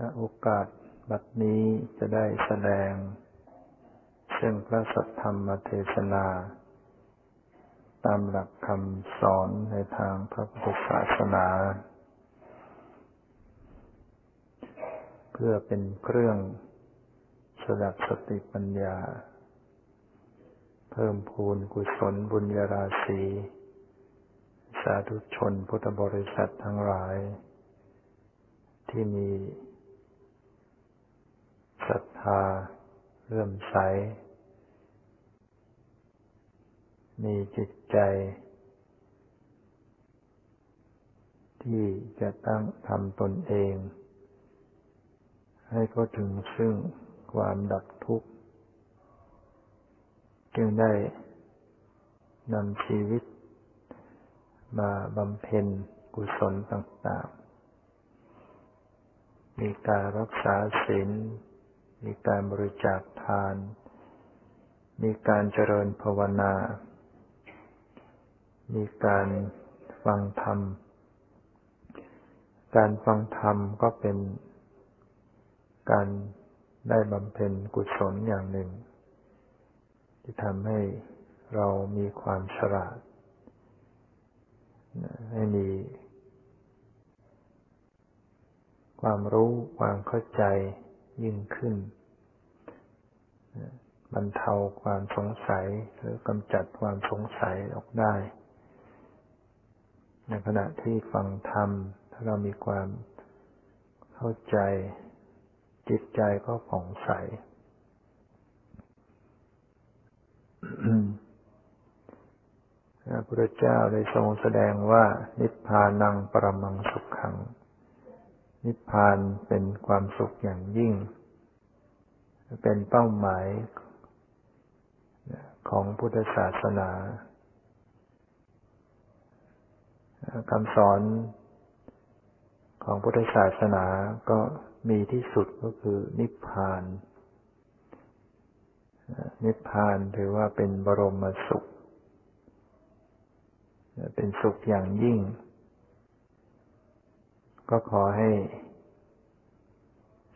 ณโอกาสบัดนี้จะได้แสดง ซึ่งพระสัทธรรมเทศนา ตามหลักคำสอนในทางพระพุทธศาสนา เพื่อเป็นเครื่องสดับสติปัญญา เพิ่มพูนกุศลบุญญาราศีสาธุชนพุทธบริษัททั้งหลาย ที่มี ศรัทธาเลื่มใส มีจิตใจ ที่จะตั้งทำตนเอง ให้ก็ถึงซึ่งความดับทุกข์ จึงได้นำชีวิตมาบำเพ็ญกุศลต่าง ๆ มีการรักษาศีล มีการบริจาคทาน มีการเจริญภาวนา มีการฟังธรรม การฟังธรรมก็เป็นการได้บำเพ็ญกุศลอย่างหนึ่ง ที่ทำให้เรามีความฉลาด ให้มีความรู้ความเข้าใจ ยิ่งขึ้นบรรเทาความสงสัยหรือกำจัดความสงสัยออกได้ ในขณะที่ฟังธรรม ถ้าเรามีความเข้าใจ จิตใจก็ผ่องใสพระพุทธเจ้าได้ทรงแสดงว่านิพพานังปรมังสุขขัง นิพพานเป็นความสุขอย่างยิ่ง เป็นเป้าหมายของพุทธศาสนาคำสอนของพุทธศาสนาก็มีที่สุดก็คือนิพพาน นิพพานถือว่าเป็นบรมสุข เป็นสุขอย่างยิ่ง ก็ขอให้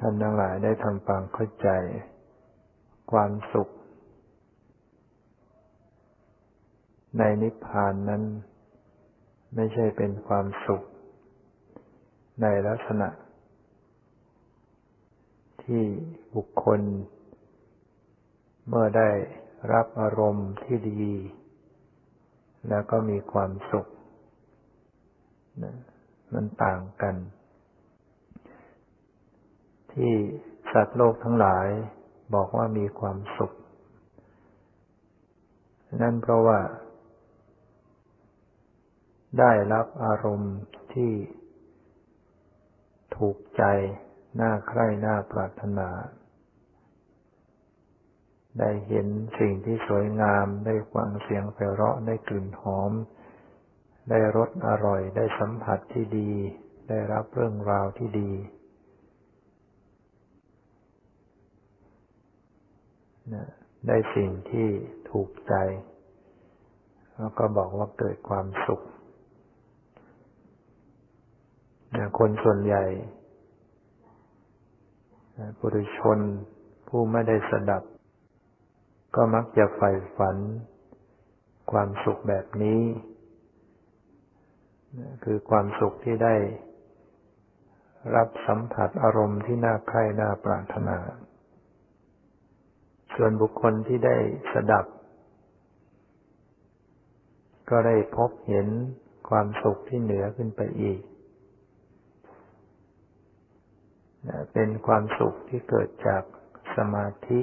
ท่านทั้งหลายได้ทำความเข้าใจ ความสุข ในนิพพานนั้น ไม่ใช่เป็นความสุข ในลักษณะ ที่บุคคล เมื่อได้รับอารมณ์ที่ดี แล้วก็มีความสุข มันต่างกัน ที่สัตว์โลกทั้งหลายบอกว่ามีความสุข นั่นเพราะว่า ได้รับอารมณ์ที่ถูกใจ น่าใคร่ น่าปรารถนา ได้เห็นสิ่งที่สวยงาม ได้ฟังเสียงไพเราะ ได้กลิ่นหอม ได้รสอร่อยได้สัมผัสที่ดี ได้รับเรื่องราวที่ดี ได้สิ่งที่ถูกใจ แล้วก็บอกว่าเกิดความสุข คนส่วนใหญ่ปุถุชนผู้ไม่ได้สดับ ก็มักจะใฝ่ฝันความสุขแบบนี้ คือความสุขที่ได้ รับสัมผัสอารมณ์ที่น่าใคร่น่าปรารถนา ส่วนบุคคลที่ได้สดับ ก็ได้พบเห็นความสุขที่เหนือขึ้นไปอีก เป็นความสุขที่เกิดจากสมาธิ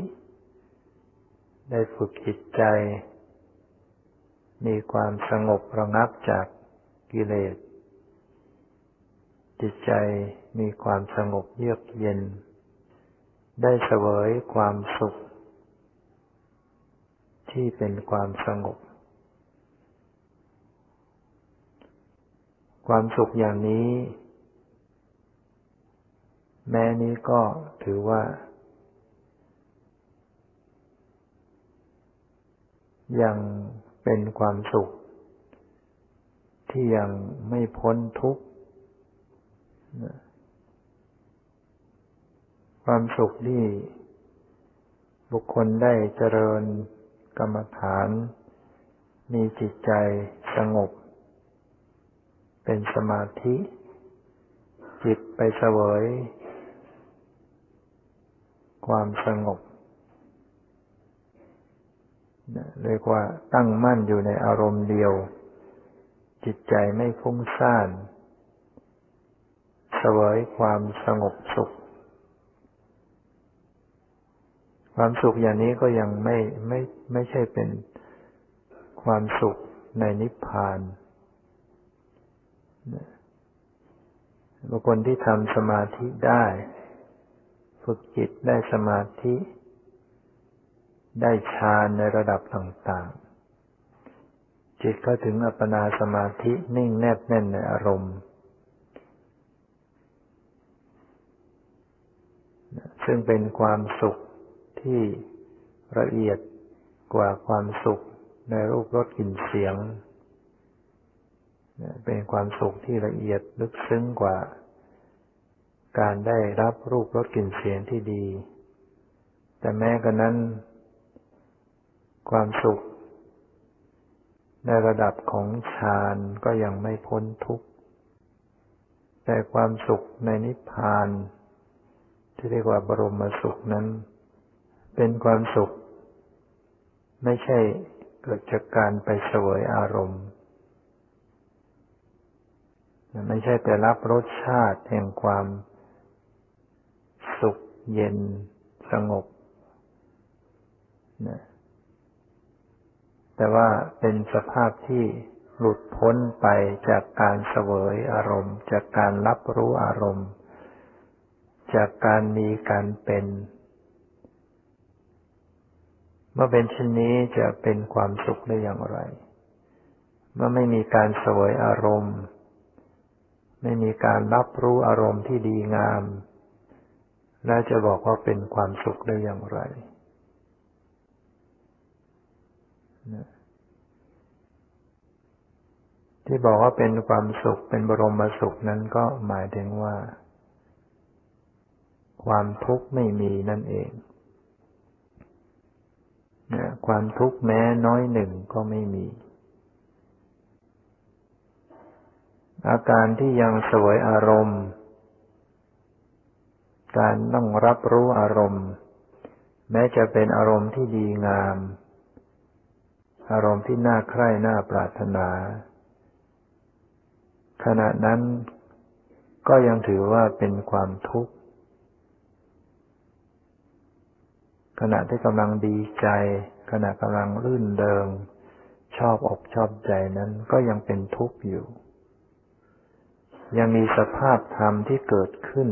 ได้ฝึกจิตใจ มีความสงบระงับจาก กิเลส จิตใจมีความสงบเยือกเย็น ได้เสวยความสุข ที่เป็นความสงบ ความสุขอย่างนี้ แม้นี้ก็ถือว่ายังเป็นความสุข ที่ยังไม่พ้นทุกข์ความสุขที่บุคคลได้เจริญกรรมฐาน มีจิตใจสงบ เป็นสมาธิ จิตไปเสวย ความสงบเรียกว่าตั้งมั่นอยู่ในอารมณ์เดียว จิตใจไม่ฟุ้งซ่านเสวยความสงบสุข ความสุขอย่างนี้ก็ยังไม่ไม่ไม่ใช่เป็นความสุขในนิพพานบุคคลที่ทำสมาธิได้ ฝึกจิตได้สมาธิ ได้ฌานในระดับต่าง จิตก็ถึงอัปปนาสมาธินิ่งแนบแน่นในอารมณ์ ซึ่งเป็นความสุขที่ละเอียดกว่าความสุขในรูปรสกลิ่นเสียง เป็นความสุขที่ละเอียดลึกซึ้งกว่า การได้รับรูปรสกลิ่นเสียงที่ดี แต่แม้กระนั้น ความสุข ในระดับของฌานก็ยังไม่พ้นทุกข์ แต่ความสุขในนิพพาน ที่เรียกว่าบรมสุขนั้น เป็นความสุข ไม่ใช่เกิดจากการไปเสวยอารมณ์ ไม่ใช่ไปรับรสชาติแห่งความสุขเย็นสงบนะ แต่ว่าเป็นสภาพที่หลุดพ้นไปจากการเสวยอารมณ์ จากการรับรู้อารมณ์ จากการมีการเป็น เมื่อเป็นเช่นนี้จะเป็นความสุขได้อย่างไร เมื่อไม่มีการเสวยอารมณ์ ไม่มีการรับรู้อารมณ์ที่ดีงามแล้วจะบอกว่าเป็นความสุขได้อย่างไร ที่บอกว่าเป็นความสุขเป็นบรมสุขนั้นก็หมายถึงว่า ความทุกข์ไม่มีนั่นเองความทุกข์แม้น้อยหนึ่งก็ไม่มี อาการที่ยังสวยอารมณ์ การต้องรับรู้อารมณ์ แม้จะเป็นอารมณ์ที่ดีงาม อารมณ์ที่น่าใคร่น่าปรารถนา ขณะนั้นก็ยังถือว่าเป็นความทุกข์ ขณะที่กำลังดีใจ ขณะกำลังรื่นเริงชอบอกชอบใจนั้นก็ยังเป็นทุกข์อยู่ ยังมีสภาพธรรมที่เกิดขึ้น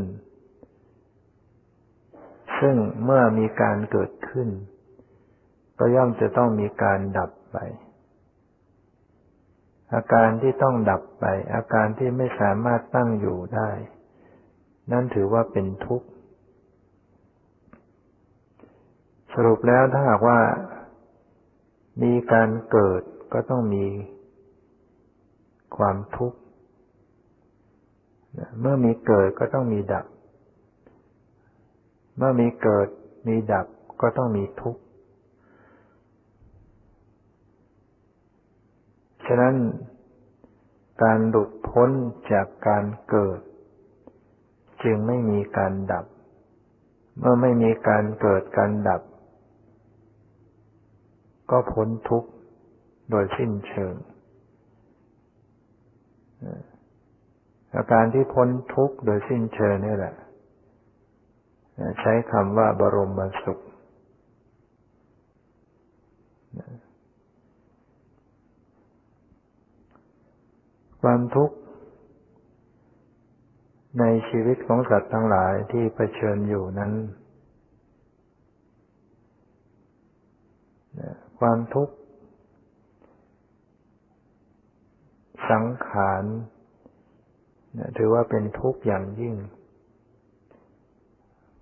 ซึ่งเมื่อมีการเกิดขึ้น ก็ย่อมจะต้องมีการดับ ไป อาการที่ต้องดับไป อาการที่ไม่สามารถตั้งอยู่ได้ นั่นถือว่าเป็นทุกข์ สรุปแล้วถ้าหากว่า มีการเกิดก็ต้องมีความทุกข์ เมื่อมีเกิดก็ต้องมีดับ เมื่อมีเกิดมีดับก็ต้องมีทุกข์ ฉะนั้นการหลุดพ้นจากการเกิด จึงไม่มีการดับ เมื่อไม่มีการเกิดการดับ ก็พ้นทุกข์โดยสิ้นเชิงอาการที่พ้นทุกข์โดยสิ้นเชิงนี่แหละ ใช้คำว่าบรมสุข ความทุกข์ ในชีวิตของสัตว์ทั้งหลายที่เผชิญอยู่นั้น ความทุกข์ สังขารถือว่าเป็นทุกข์อย่างยิ่ง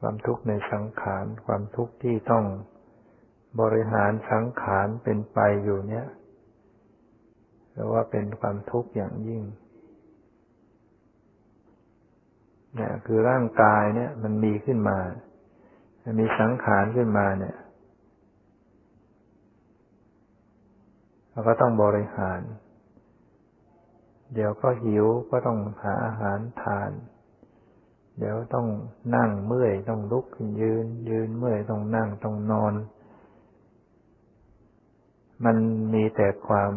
ความทุกข์ในสังขาร ความทุกข์ที่ต้องบริหารสังขารเป็นไปอยู่เนี่ย แต่ว่าเป็นความทุกข์อย่างยิ่งเนี่ยคือร่างกายเนี่ย มันมีขึ้นมา มันมีสังขารขึ้นมาเนี่ยเราก็ต้องบริหาร เดี๋ยวก็หิวก็ต้องหาอาหารทาน เดี๋ยวต้องนั่งเมื่อยต้องลุกขึ้นยืน ยืนเมื่อยต้องนั่งต้องนอน มันมีแต่ความ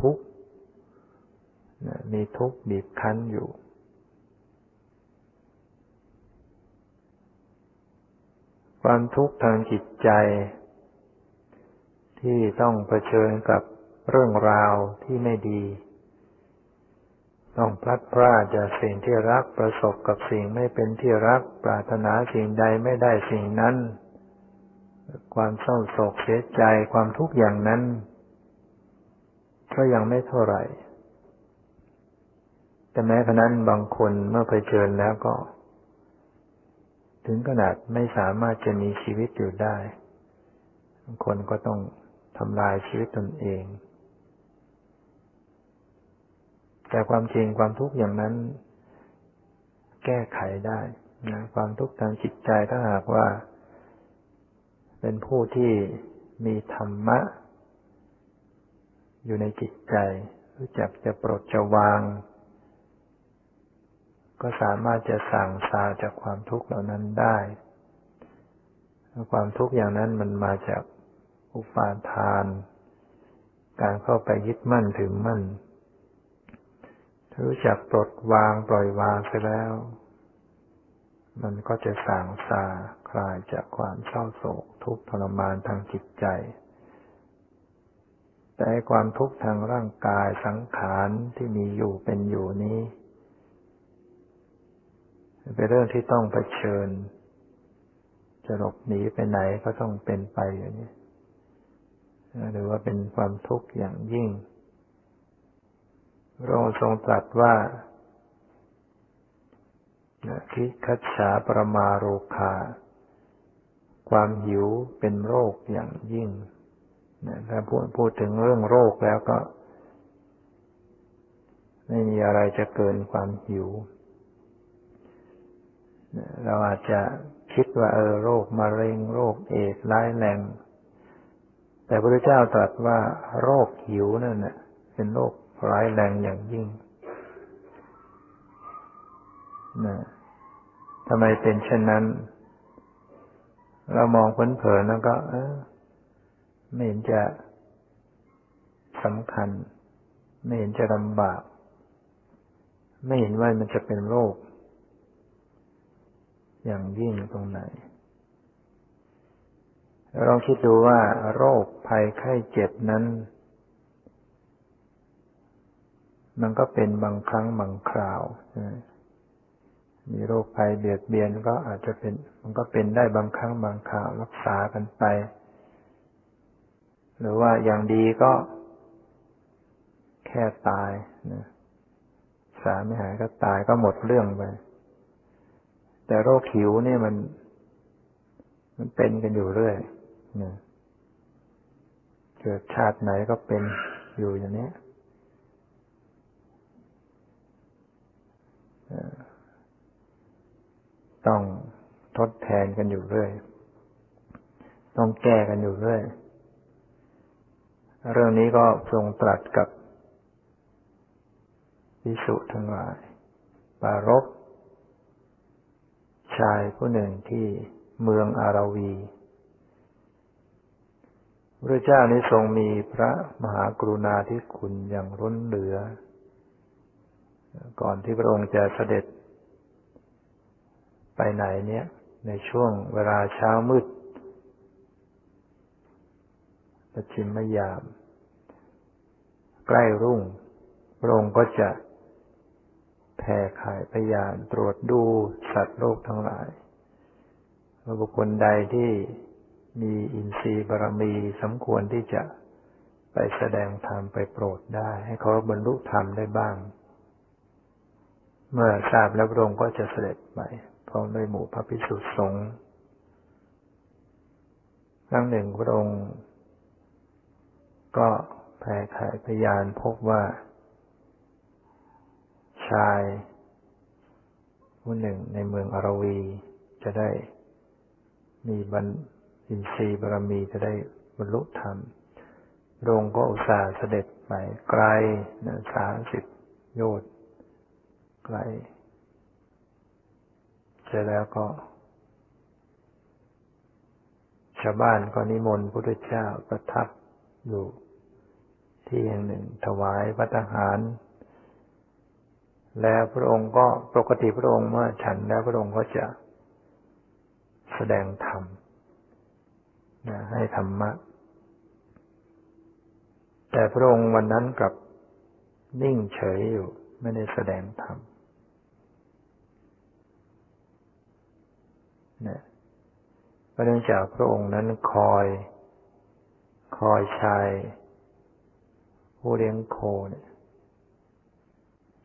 ทุกข์ มีทุกข์บีบคั้นอยู่ ความทุกข์ทางจิตใจ ที่ต้องเผชิญกับเรื่องราวที่ไม่ดี ต้องพลัดพรากจากสิ่งที่รักประสบกับสิ่งไม่เป็นที่รัก ปรารถนาสิ่งใดไม่ได้สิ่งนั้น ความเศร้าโศกเสียใจความทุกข์อย่างนั้น ก็ยังไม่เท่าไหร่ แต่แม้ขนั้นบางคนเมื่อเผชิญแล้วก็ ถึงขนาดไม่สามารถจะมีชีวิตอยู่ได้ บางคนก็ต้องทำลายชีวิตตนเอง แต่ความจริงความทุกข์อย่างนั้น แก้ไขได้นะความทุกข์ทางจิตใจถ้าหากว่า เป็นผู้ที่มีธรรมะ อยู่ในจิตใจ รู้จักจะปลดจะวาง ก็สามารถจะสั่งซาจากความทุกข์เหล่านั้นได้ ความทุกข์อย่างนั้นมันมาจากอุปาทาน การเข้าไปยึดมั่นถือมั่น รู้จักปลดวางปล่อยวางไปแล้ว มันก็จะสางซาคลายจากความเศร้าโศกทุกข์ทรมานทางจิตใจ แต่ความทุกข์ทางร่างกายสังขารที่มีอยู่เป็นอยู่นี้ เป็นเรื่องที่ต้องเผชิญ จะหลบหนีไปไหนก็ต้องเป็นไปอย่างนี้หรือว่าเป็นความทุกข์อย่างยิ่งพระองค์ทรงตรัสว่าคิคัจฉาประมาโรคา ความหิวเป็นโรคอย่างยิ่งถ้าพูดพูดถึงเรื่องโรคแล้วก็ ไม่มีอะไรจะเกินความหิว เราอาจจะคิดว่าเออโรคมะเร็งโรคเอดร้ายแรงแต่พระเจ้าตรัสว่าโรคหิวนั่นเป็นโรคร้ายแรงอย่างยิ่งนะทำไมเป็นเช่นนั้น เรามองเผินๆแล้วก็ เออ ไม่เห็นจะสำคัญ ไม่เห็นจะลำบาก ไม่เห็นว่ามันจะเป็นโรค อย่างยิ่งตรงไหนลองคิดดูว่าโรคภัยไข้เจ็บนั้น มันก็เป็นบางครั้งบางคราว มีโรคภัยเบียดเบียนก็อาจจะเป็น มันก็เป็นได้บางครั้งบางคราวรักษากันไป หรือว่าอย่างดีก็แค่ตายนะสาไม่หายก็ตายก็หมดเรื่องไป แต่โรคหิวเนี่ยมัน มันเป็นกันอยู่เรื่อยนะเกิดชาติไหนก็เป็นอยู่อย่างนี้ต้องทดแทนกันอยู่เรื่อย ต้องแก้กันอยู่เรื่อย เรื่องนี้ก็ทรงตรัสกับพิสุทั้งหลาย ปารบ ชายผู้หนึ่งที่เมืองอาราวี พระเจ้านี้ทรงมีพระมหากรุณาธิคุณอย่างล้นเหลือ ก่อนที่พระองค์จะเสด็จ ไปไหนเนี่ย ในช่วงเวลาเช้ามืดประชิมมยาม ใกล้รุ่ง พระองค์ก็จะ แผ่ขายพยานตรวจดูสัตว์โลกทั้งหลายว่าบุคคลใดที่มีอินทรีย์บารมีสมควรที่จะไปแสดงธรรมไปโปรดได้ ให้เขาบรรลุธรรมได้บ้าง เมื่อทราบแล้วพระองค์ก็จะเสด็จไปพร้อมด้วยหมู่พระภิกษุสงฆ์ครั้งหนึ่งพระองค์ก็แผ่ขายพยานพบว่า ชายผู้หนึ่งในเมืองอารวี จะได้มีบรรอินทรีย์บารมีจะได้บรรลุธรรมพรงก็อุตส่าห์เสด็จไปไกลนะสามสิบโยชน์ไกลเสร็จแล้วก็ ชาวบ้านก็นิมนต์พระพุทธเจ้าประทับอยู่ที่แห่งหนึ่งถวายพัฒหาร แล้วพระองค์ก็ปกติพระองค์เมื่อฉันแล้วพระองค์ก็จะแสดงธรรมนะให้ธรรมะ แต่พระองค์วันนั้นกลับนิ่งเฉยอยู่ ไม่ได้แสดงธรรมนะเพราะเนื่องจากพระองค์นั้นคอย คอยชายผู้เลี้ยงโคเนี่ย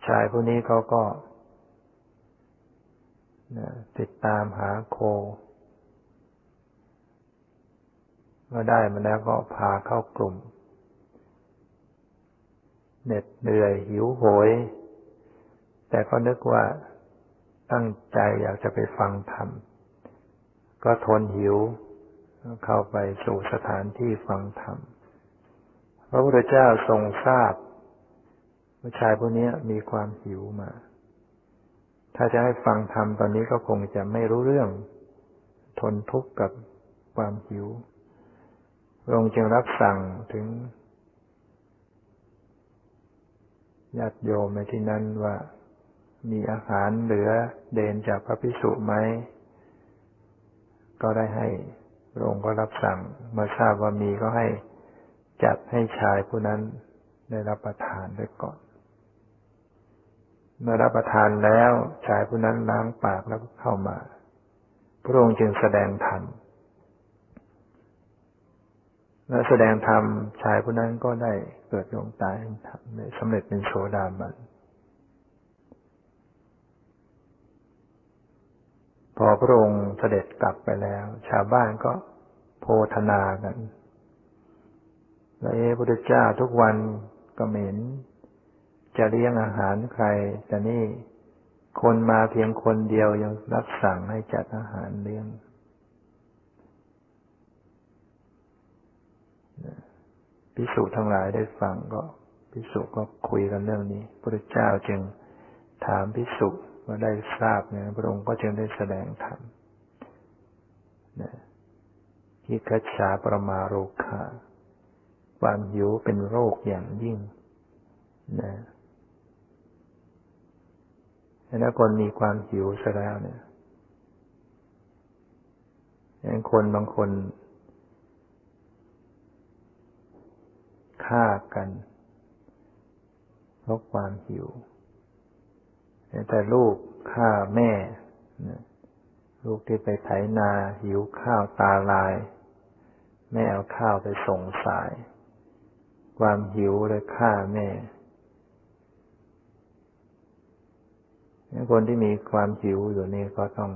ชายผู้นี้เขาก็ติดตามหาโคเมื่อได้มาแล้วก็พาเข้ากลุ่มเหน็ดเหนื่อยหิวโหย แต่ก็นึกว่าตั้งใจอยากจะไปฟังธรรม ก็ทนหิว เข้าไปสู่สถานที่ฟังธรรม พระพุทธเจ้าทรงทราบ ว่าชายผู้นี้มีความหิวมา ถ้าจะให้ฟังธรรมตอนนี้ก็คงจะไม่รู้เรื่อง ทนทุกข์กับความหิวพระองค์จึงรับสั่งถึงญาติโยมในที่นั้นว่ามีอาหารเหลือเดนจากพระพิสุไหม ก็ได้ให้พระองค์ก็รับสั่งเมื่อทราบว่ามีก็ให้จัดให้ชายผู้นั้นได้รับประทานด้วยก่อน เมื่อรับประทานแล้วชายผู้นั้นล้างปากแล้วเข้ามา พระองค์จึงแสดงธรรมและแสดงธรรมชายผู้นั้นก็ได้เกิดดวงตาแห่งธรรมสำเร็จเป็นโสดาบันพอพระองค์เสด็จกลับไปแล้ว ชาวบ้านก็โพธนากัน แล้วเอพระพุทธเจ้าทุกวันก็เหม็น จะเลี้ยงอาหารใคร แต่นี่คนมาเพียงคนเดียวยังรับสั่งให้จัดอาหารเลี้ยงพิสุทั้งหลายได้ฟังก็พิสุก็คุยกันเรื่องนี้พระเจ้าจึงถามพิสุว่าได้ทราบเนี่ยพระองค์ก็จึงได้แสดงธรรมนะที่คัจฉาประมาโรคาความหิวเป็นโรคอย่างยิ่งนะ แล้วคนมีความหิวซะแล้วเนี่ยอย่างคนบางคนฆ่ากันเพราะความหิว แต่ลูกฆ่าแม่ ลูกที่ไปไถนาหิวข้าวตาลาย แม่เอาข้าวไปส่งสาย ความหิวเลยฆ่าแม่ คนที่มีความหิวอยู่นี่ก็ต้อง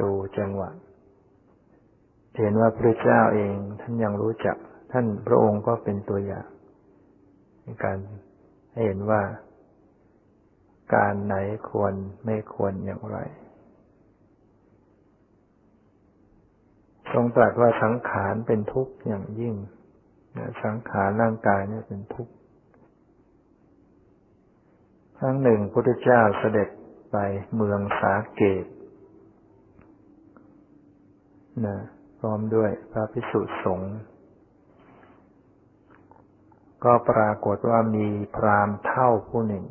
ดูจังหวะ เห็นว่าพระเจ้าเองท่านยังรู้จัก ท่านพระองค์ก็เป็นตัวอย่างในการให้เห็นว่า การไหนควรไม่ควรอย่างไร ทรงตรัสว่าสังขารเป็นทุกข์อย่างยิ่ง สังขารร่างกายเนี่ยเป็นทุกข์ ครั้งหนึ่งพระพุทธเจ้าเสด็จไปเมืองสาเกตนะพร้อมด้วยพระพิสุสงฆ์ก็ปรากฏว่ามีพรามเท่าผู้หนึ่ง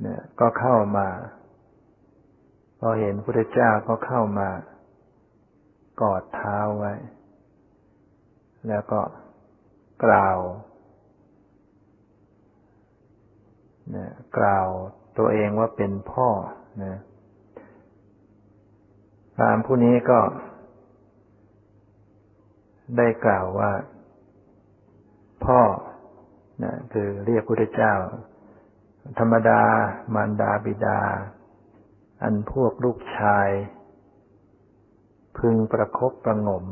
เนี่ย ก็เข้ามา พอเห็นพระเจ้าก็เข้ามากอดเท้าไว้ แล้วก็ กล่าวนี่ยกล่าวตัวเองว่าเป็นพ่อนะพรามผู้นี้ก็ ได้กล่าวว่า พ่อนะคือเรียกพุทธเจ้า ธรรมดามารดาบิดา อันพวกลูกชาย พึงประครบประงม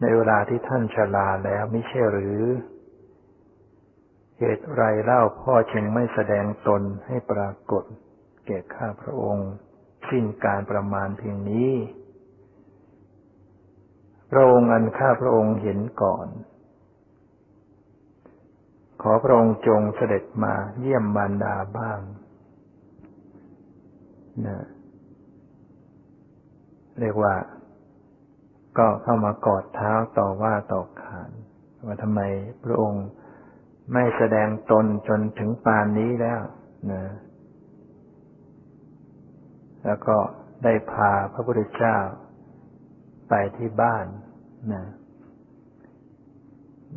ในเวลาที่ท่านชราแล้วไม่ใช่หรือ เหตุไรเล่าพ่อจึงไม่แสดงตนให้ปรากฏแก่ข้าพระองค์สิ้นการประมาณเพียงนี้ พระองค์อันข้าพระองค์เห็นก่อน ขอพระองค์จงเสด็จมาเยี่ยมมารดาบ้างนะเรียกว่า ก็เข้ามากอดเท้าต่อว่าต่อขานว่าทำไมพระองค์ไม่แสดงตนจนถึงปานนี้แล้วนะแล้วก็ได้พาพระพุทธเจ้าไปที่บ้านนะ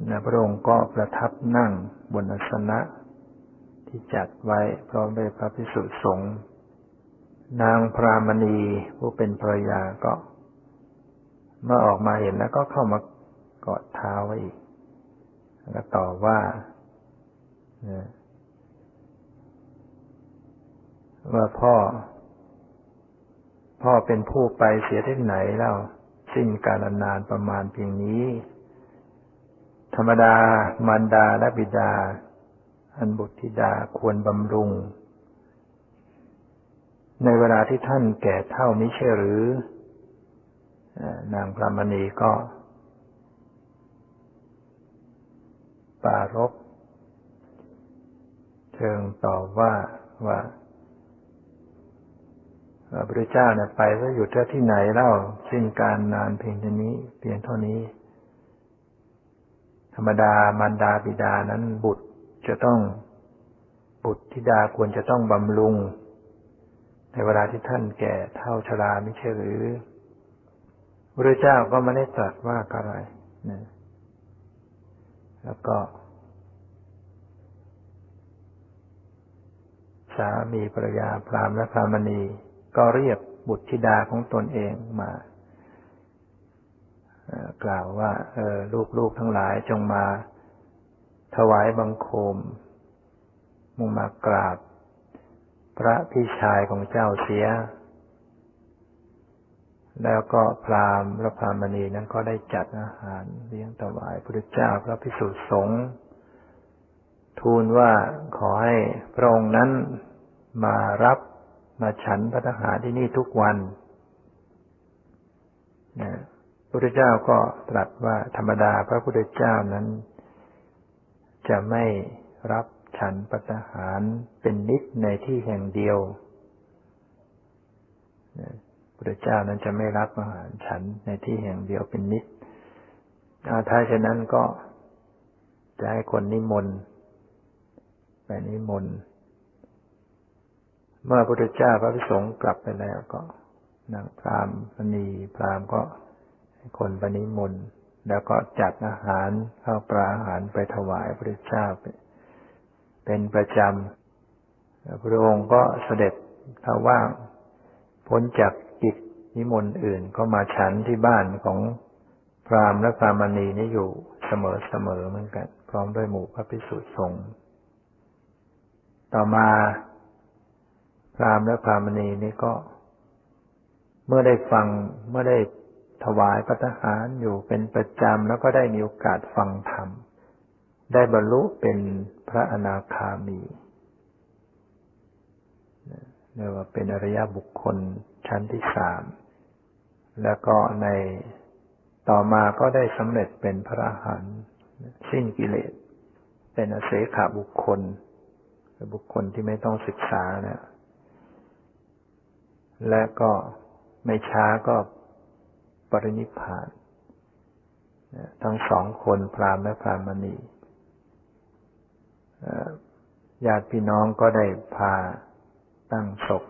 นะพระองค์ก็ประทับนั่งบนอาสนะที่จัดไว้พร้อมด้วยพระพิสุสงฆ์นางพรามณีผู้เป็นภรรยาก็ เมื่อออกมาเห็นแล้วก็เข้ามากอดเท้าไว้อีก แล้วต่อว่าว่าพ่อ พ่อเป็นผู้ไปเสียที่ไหนแล้วสิ้นกาลนานประมาณเพียงนี้ ธรรมดามารดาและบิดา อันบุตรธิดาควรบำรุง ในเวลาที่ท่านแก่เท่านี้ใช่หรือ นางพระมณีก็ ปารบเชิงต่อว่าว่าพระพุทธเจ้าเนี่ยไปก็อยู่เท่าที่ไหนเล่าสิ้นการนานเพียงเท่านี้ เพียงเท่านี้ ธรรมดามารดาบิดานั้นบุตรจะต้องบุตรธิดาควรจะต้องบำรุง ในเวลาที่ท่านแก่เท่าชราไม่ใช่หรือ พระเจ้าก็ไม่ได้ตรัสว่าอะไรนะแล้วก็ สามีภรรยาพรามและพรามณี ก็เรียกบุตรธิดาของตนเองมากล่าวว่า เออลูกๆทั้งหลายจงมาถวายบังคมมุ่งมากราบ พระพี่ชายของเจ้าเสีย แล้วก็พราหมณ์และพรามณีนั้นก็ได้จัดอาหารเลี้ยงถวายพระเจ้าพระพิสุทธิสงฆ์ทูลว่าขอให้พระองค์นั้นมารับมาฉันพระทหารที่นี่ทุกวันนะพระพุทธเจ้าก็ตรัสว่าธรรมดาพระพุทธเจ้านั้น จะไม่รับฉันปัตหารเป็นนิดในที่แห่งเดียว พระพุทธเจ้านั้นจะไม่รับอาหารฉันในที่แห่งเดียวเป็นนิดอาถ้าฉะนั้นก็จะให้คนนิมนต์ไปนิมนต์เมื่อพระพุทธเจ้าพระพิสงฆ์กลับไปแล้วก็นางพรามณีพรามก็ให้คนปนิมนต์แล้วก็จัดอาหารข้าวปลาอาหารไปถวายพระพุทธเจ้าเป็นประจำพระองค์ก็เสด็จถ้าว่างพ้นจาก นิมนต์อื่นก็มาฉันที่บ้านของพรามและพรามณีนี่อยู่เสมอๆเหมือนกัน พร้อมด้วยหมู่พระภิกษุสงฆ์ต่อมาพราหมณ์และพรามณีนี่ก็ เมื่อได้ฟังเมื่อได้ถวายปัตหารอยู่เป็นประจำแล้วก็ได้มีโอกาสฟังธรรม ได้บรรลุเป็นพระอนาคามีเรียกว่าเป็นอริยบุคคลชั้นที่สาม แล้วก็ในต่อมาก็ได้สำเร็จเป็นพระอรหันต์สิ้นกิเลส เป็นอเสขาบุคคลบุคคลที่ไม่ต้องศึกษานะและก็ไม่ช้าก็ปรินิพพานทั้งสองคนพรามและพรามณีญาติพี่น้องก็ได้พาตั้งศพ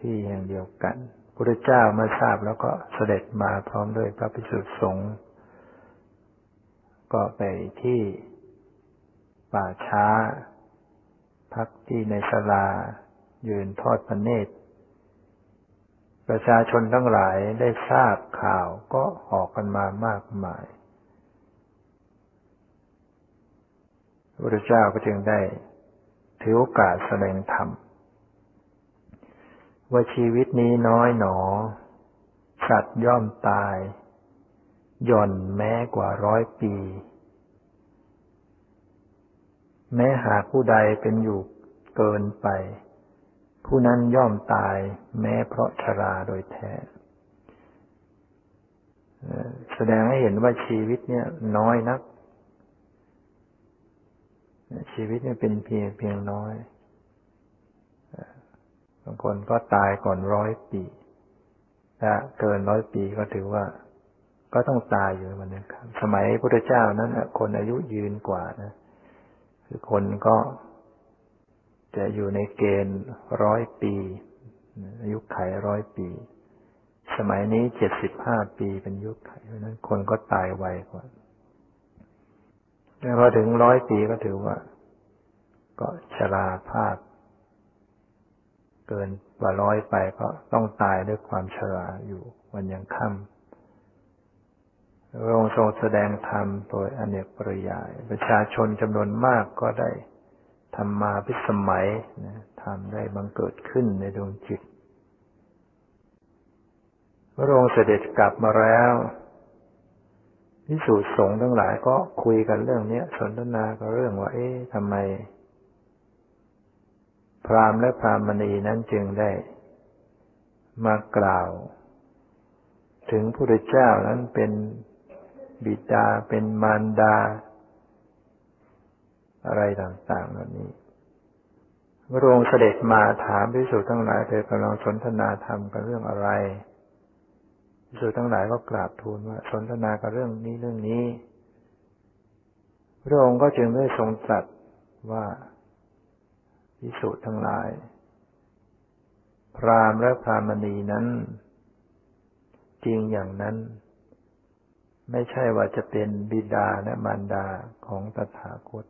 ที่แห่งเดียวกัน พระเจ้าเมื่อทราบแล้วก็เสด็จมาพร้อมด้วยพระภิกษุสงฆ์ก็ไปที่ป่าช้า พักที่ในศาลา ยืนทอดพระเนตร ประชาชนทั้งหลายได้ทราบข่าวก็ออกกันมามากมายพระพุทธเจ้าก็จึงได้ถือโอกาสแสดงธรรม ว่าชีวิตนี้น้อยหนอ สัตว์ย่อมตาย ย่อนแม้กว่าร้อยปี แม้หากผู้ใดเป็นอยู่เกินไป ผู้นั้นย่อมตายแม้เพราะชราโดยแท้แสดงให้เห็นว่าชีวิตเนี่ยน้อยนัก ชีวิตเนี่ยเป็นเพียงเพียงน้อย บางคนก็ตายก่อนร้อยปีถ้าเกินร้อยปีก็ถือว่า ก็ต้องตายอยู่วันนี้ครับ สมัยพระพุทธเจ้านั้นคนอายุยืนกว่านะคือคนก็จะอยู่ในเกณฑ์ร้อยปี อายุไขร้อยปี สมัยนี้เจ็ดสิบห้าปีเป็นยุคไขเพราะนั้นคนก็ตายไวกว่าแล้วพอถึงร้อยปีก็ถือว่า ก็ชราภาพ เกินกว่าร้อยไปก็ต้องตายด้วยความชราอยู่วันยังค่ำพระองค์ทรงแสดงธรรมโดยอเนกปริยาย ประชาชนจำนวนมากก็ได้ทำมาพิสมัยนะทำได้บังเกิดขึ้นในดวงจิต พระองค์เสด็จกลับมาแล้วพิสูจน์สงฆ์ทั้งหลายก็คุยกันเรื่องนี้สนทนากันเรื่องว่า เอ๊ะทำไม พราหมณ์และพรามณีนั้นจึงได้มากล่าว ถึงพระเจ้านั้นเป็นบิดาเป็นมารดา อะไรต่างๆเหล่านี้พระองค์เสด็จมาถามพิสุทั้งหลายเธอกำลังสนทนาธรรมกันเรื่องอะไรพิสุทั้งหลายก็กราบทูลว่าสนทนากันเรื่องนี้เรื่องนี้ พระองค์ก็จึงได้ทรงตรัสว่า พิสุทั้งหลาย พรามและพรามณีนั้น จริงอย่างนั้น ไม่ใช่ว่าจะเป็นบิดาและมารดาของตถาคต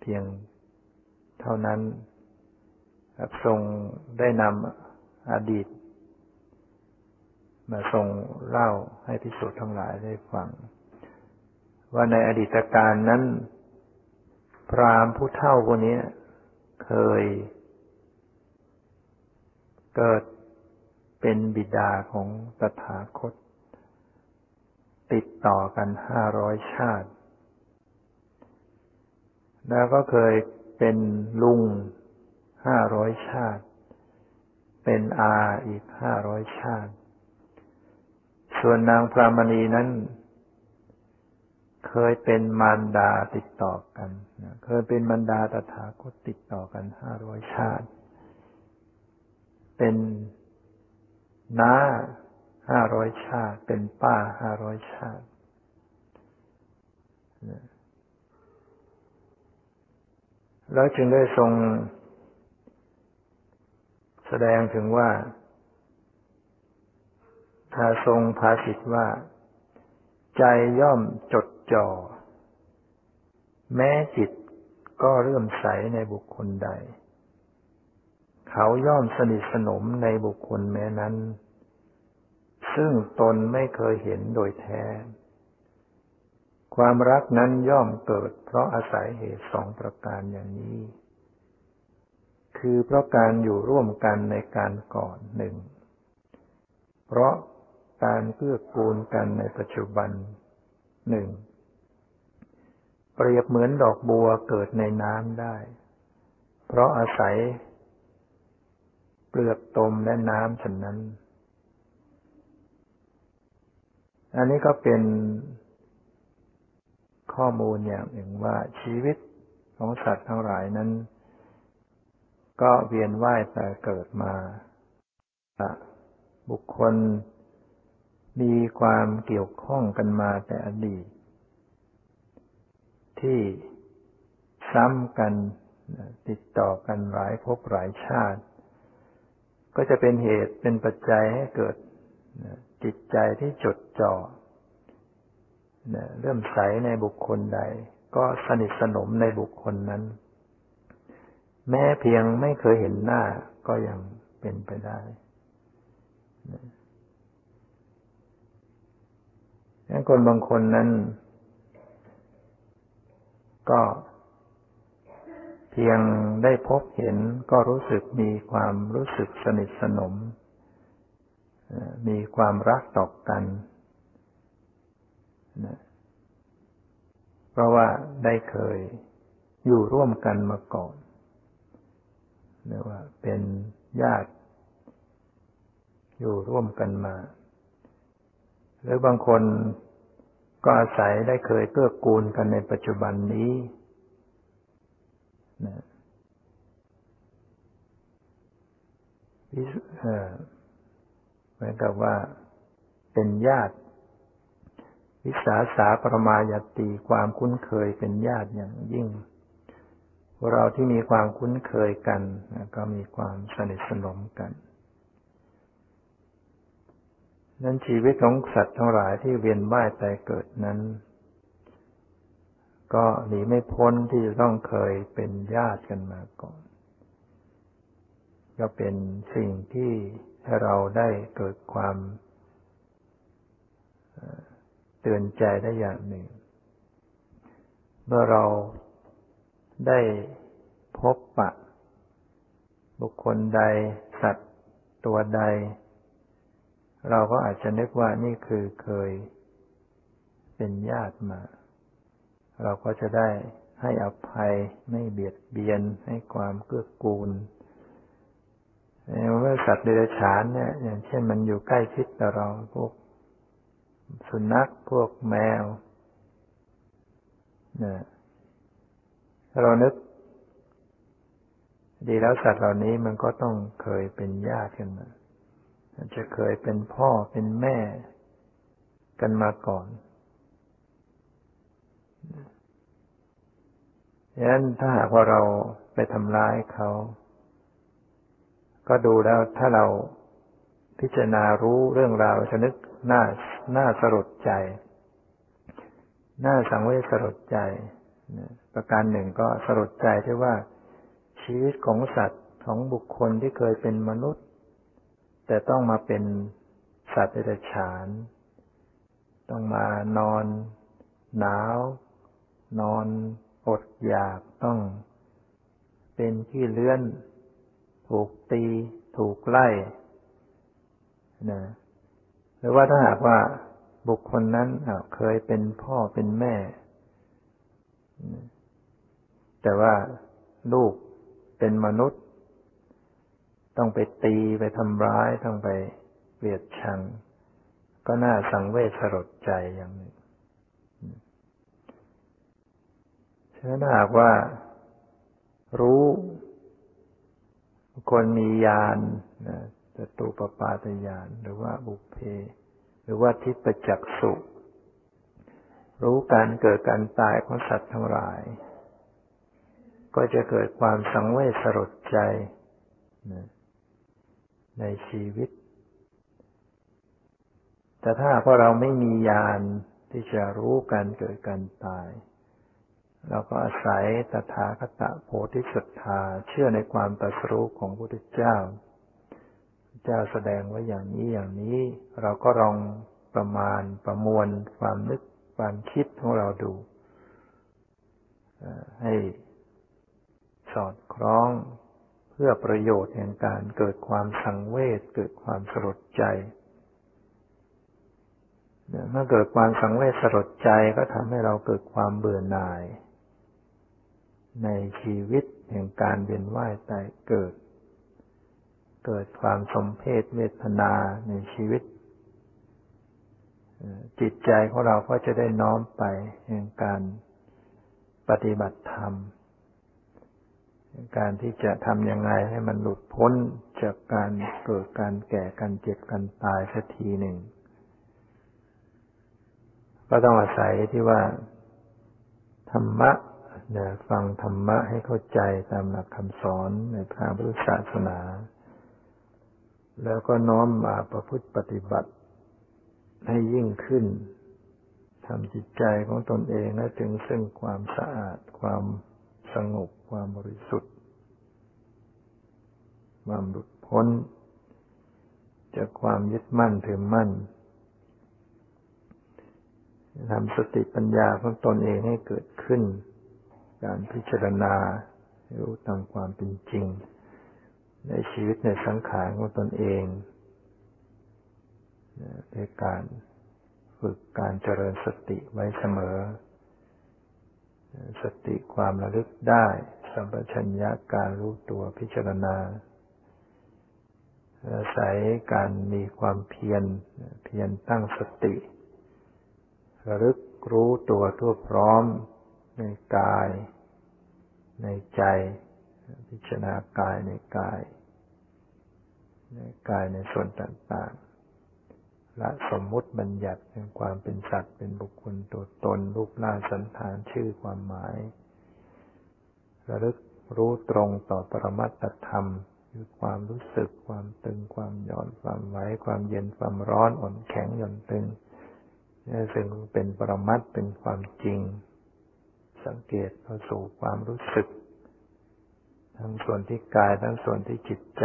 เพียงเท่านั้นทรงได้นำอดีต มาทรงเล่าให้พิสุทั้งหลายได้ฟัง ว่าในอดีตการนั้น พรามผู้เท่าคนนี้เคย เกิดเป็นบิดาของตถาคต ติดต่อกันห้าร้อยชาติ แล้วก็เคยเป็นลุงห้าร้อยชาติ เป็นอาอีกห้าร้อยชาติ ส่วนนางพรามณีนั้น เคยเป็นมารดาติดต่อกันเคยเป็นมารดาตถาคตติดต่อกันห้าร้อยชาติ เป็นน้าห้าร้อยชาติ เป็นป้าห้าร้อยชาติแล้วจึงได้ทรงแสดงถึงว่าถ้าทรงภาสิทว่า ใจย่อมจด จ่อ แม้จิตก็เรื่มใสในบุคคลใด เขาย่อมสนิทสนมในบุคคลแม้นั้น ซึ่งตนไม่เคยเห็นโดยแท้ ความรักนั้นย่อมเกิด เพราะอาศัยเหตุสองประการอย่างนี้ คือเพราะการอยู่ร่วมกันในการก่อนหนึ่ง เพราะการเกื้อกูลกันในปัจจุบันหนึ่ง เปรียบเหมือนดอกบัวเกิดในน้ำได้ เพราะอาศัย เปลือกตมและน้ำฉะนั้น อันนี้ก็เป็นข้อมูลอย่างหนึ่งว่าชีวิตของสัตว์ทั้งหลายนั้น ก็เวียนว่ายแต่เกิดมา บุคคลมีความเกี่ยวข้องกันมาแต่อดีต ที่ซ้ำกันติดต่อกันหลายภพหลายชาติ ก็จะเป็นเหตุเป็นปัจจัยให้เกิดจิตใจที่จดจ่อเริ่มใสในบุคคลใด ก็สนิทสนมในบุคคลนั้น แม้เพียงไม่เคยเห็นหน้าก็ยังเป็นไปได้ดังคนบางคนนั้น ก็ เพียงได้พบเห็นก็รู้สึกมีความรู้สึกสนิทสนม มีความรักต่อกัน เพราะว่าได้เคยอยู่ร่วมกันมาก่อนเรียกว่าเป็นญาติ อยู่ร่วมกันมา หรือบางคน ก็อาศัยได้เคยเกื้อกูลกันในปัจจุบันนี้นะเหมือนกับว่าเป็นญาติ วิสาสาประมายติความคุ้นเคยเป็นญาติอย่างยิ่งเราที่มีความคุ้นเคยกัน ก็มีความสนิทสนมกัน นั้นชีวิตของสัตว์ทั้งหลายที่เวียนว่ายตายเกิดนั้น ก็หนีไม่พ้นที่จะต้องเคยเป็นญาติกันมาก่อน ก็เป็นสิ่งที่ให้เราได้เกิดความเตือนใจได้อย่างหนึ่ง เมื่อเราได้พบปะ บุคคลใดสัตว์ตัวใด เราก็อาจจะนึกว่านี่คือเคยเป็นญาติมา เราก็จะได้ให้อภัยไม่เบียดเบียนให้ความเกื้อกูลเมื่อสัตว์เดรัจฉานเนี่ย อย่างเช่นมันอยู่ใกล้ชิดกับเราพวกสุนัขพวกแมวเนี่ยเรานึก ดีแล้วสัตว์เหล่านี้มันก็ต้องเคยเป็นญาติกันมา จะเคยเป็นพ่อเป็นแม่กันมาก่อนดันั้นถ้าหากว่าเราไปทำร้ายเขา ก็ดูแล้วถ้าเราพิจารณารู้เรื่องราวจะนึกหน้าหน้าสลดใจหน้าสังเวชสลดใจ ประการหนึ่งก็สลดใจที่ว่าชีวิตของสัตว์ของบุคคลที่เคยเป็นมนุษย์ แต่ต้องมาเป็นสัตว์เดรัจฉาน ต้องมานอนหนาว นอนอดอยากต้อง เป็นที่เลื่อน ถูกตี ถูกไล่นะหรือว่าถ้าหากว่าบุคคลนั้นเคยเป็นพ่อเป็นแม่ แต่ว่าลูกเป็นมนุษย์ ต้องไปตีไปทำร้าย ต้องไปเกลียดชัง ก็น่าสังเวชสลดใจอย่างนี้ฉะนั้นหากว่ารู้คนมีญาณจตุปปาตญาณหรือว่าบุพเพ หรือว่าทิพจักสุรู้การเกิดการตายของสัตว์ทั้งหลาย ก็จะเกิดความสังเวชสลดใจ ในชีวิต แต่ถ้าพอเราไม่มีญาณที่จะรู้การเกิดการตาย เราก็อาศัยตถาคตโพธิสัตธาเชื่อในความตรัสรู้ของพระพุทธเจ้าเจ้าแสดงไว้อย่างนี้อย่างนี้ เราก็ลองประมาณประมวลความนึกความคิดของเราดูให้สอดคล้อง พื่อประโยชน์แห่งการเกิดความสังเวชเกิดความสลดใจเมื่อเกิดความสังเวชสลดใจก็ทำให้เราเกิดความเบื่อหน่าย ในชีวิตแห่งการเวียนว่ายตายเกิด เกิดความสมเพศเวทนาในชีวิต จิตใจของเราก็จะได้น้อมไปแห่งการปฏิบัติธรรม การที่จะทำยังไงให้มันหลุดพ้นจากการเกิดการแก่การเจ็บการตายสักทีหนึ่ง ก็ต้องอาศัยที่ว่า ธรรมะเนี่ยฟังธรรมะให้เข้าใจตามหลักคำสอนในทางพุทธศาสนา แล้วก็น้อมมาประพฤติปฏิบัติ ให้ยิ่งขึ้นทำจิตใจของตนเองให้ถึงซึ่งความสะอาดความ งบความบริสุทธิ์ ความหลุดพ้น จากความยึดมั่นถือมั่นทำสติปัญญาของตนเองให้เกิดขึ้น การพิจารณารู้ตามความเป็นจริง ในชีวิตในสังขารของตนเองในการฝึกการเจริญสติไว้เสมอ สติความระลึกได้ สัมปชัญญะการรู้ตัวพิจารณา อาศัยการมีความเพียร เพียรตั้งสติ ระลึกรู้ตัวทั่วพร้อม ในกาย ในใจ พิจารณากายในกาย ในกายในส่วนต่างๆ ละสมมุติบัญญัติเป็นความเป็นสัตว์เป็นบุคคลตัวตนรูปร่างสันฐานชื่อความหมาย ระลึกรู้ตรงต่อปรมัตถธรรมคือความรู้สึกความตึงความหย่อนความไหวความเย็นความร้อนอ่อนแข็งหย่อนตึงนี่ซึ่งเป็นปรมัตเป็นความจริง สังเกตเข้าสู่ความรู้สึก ทั้งส่วนที่กายทั้งส่วนที่จิตใจ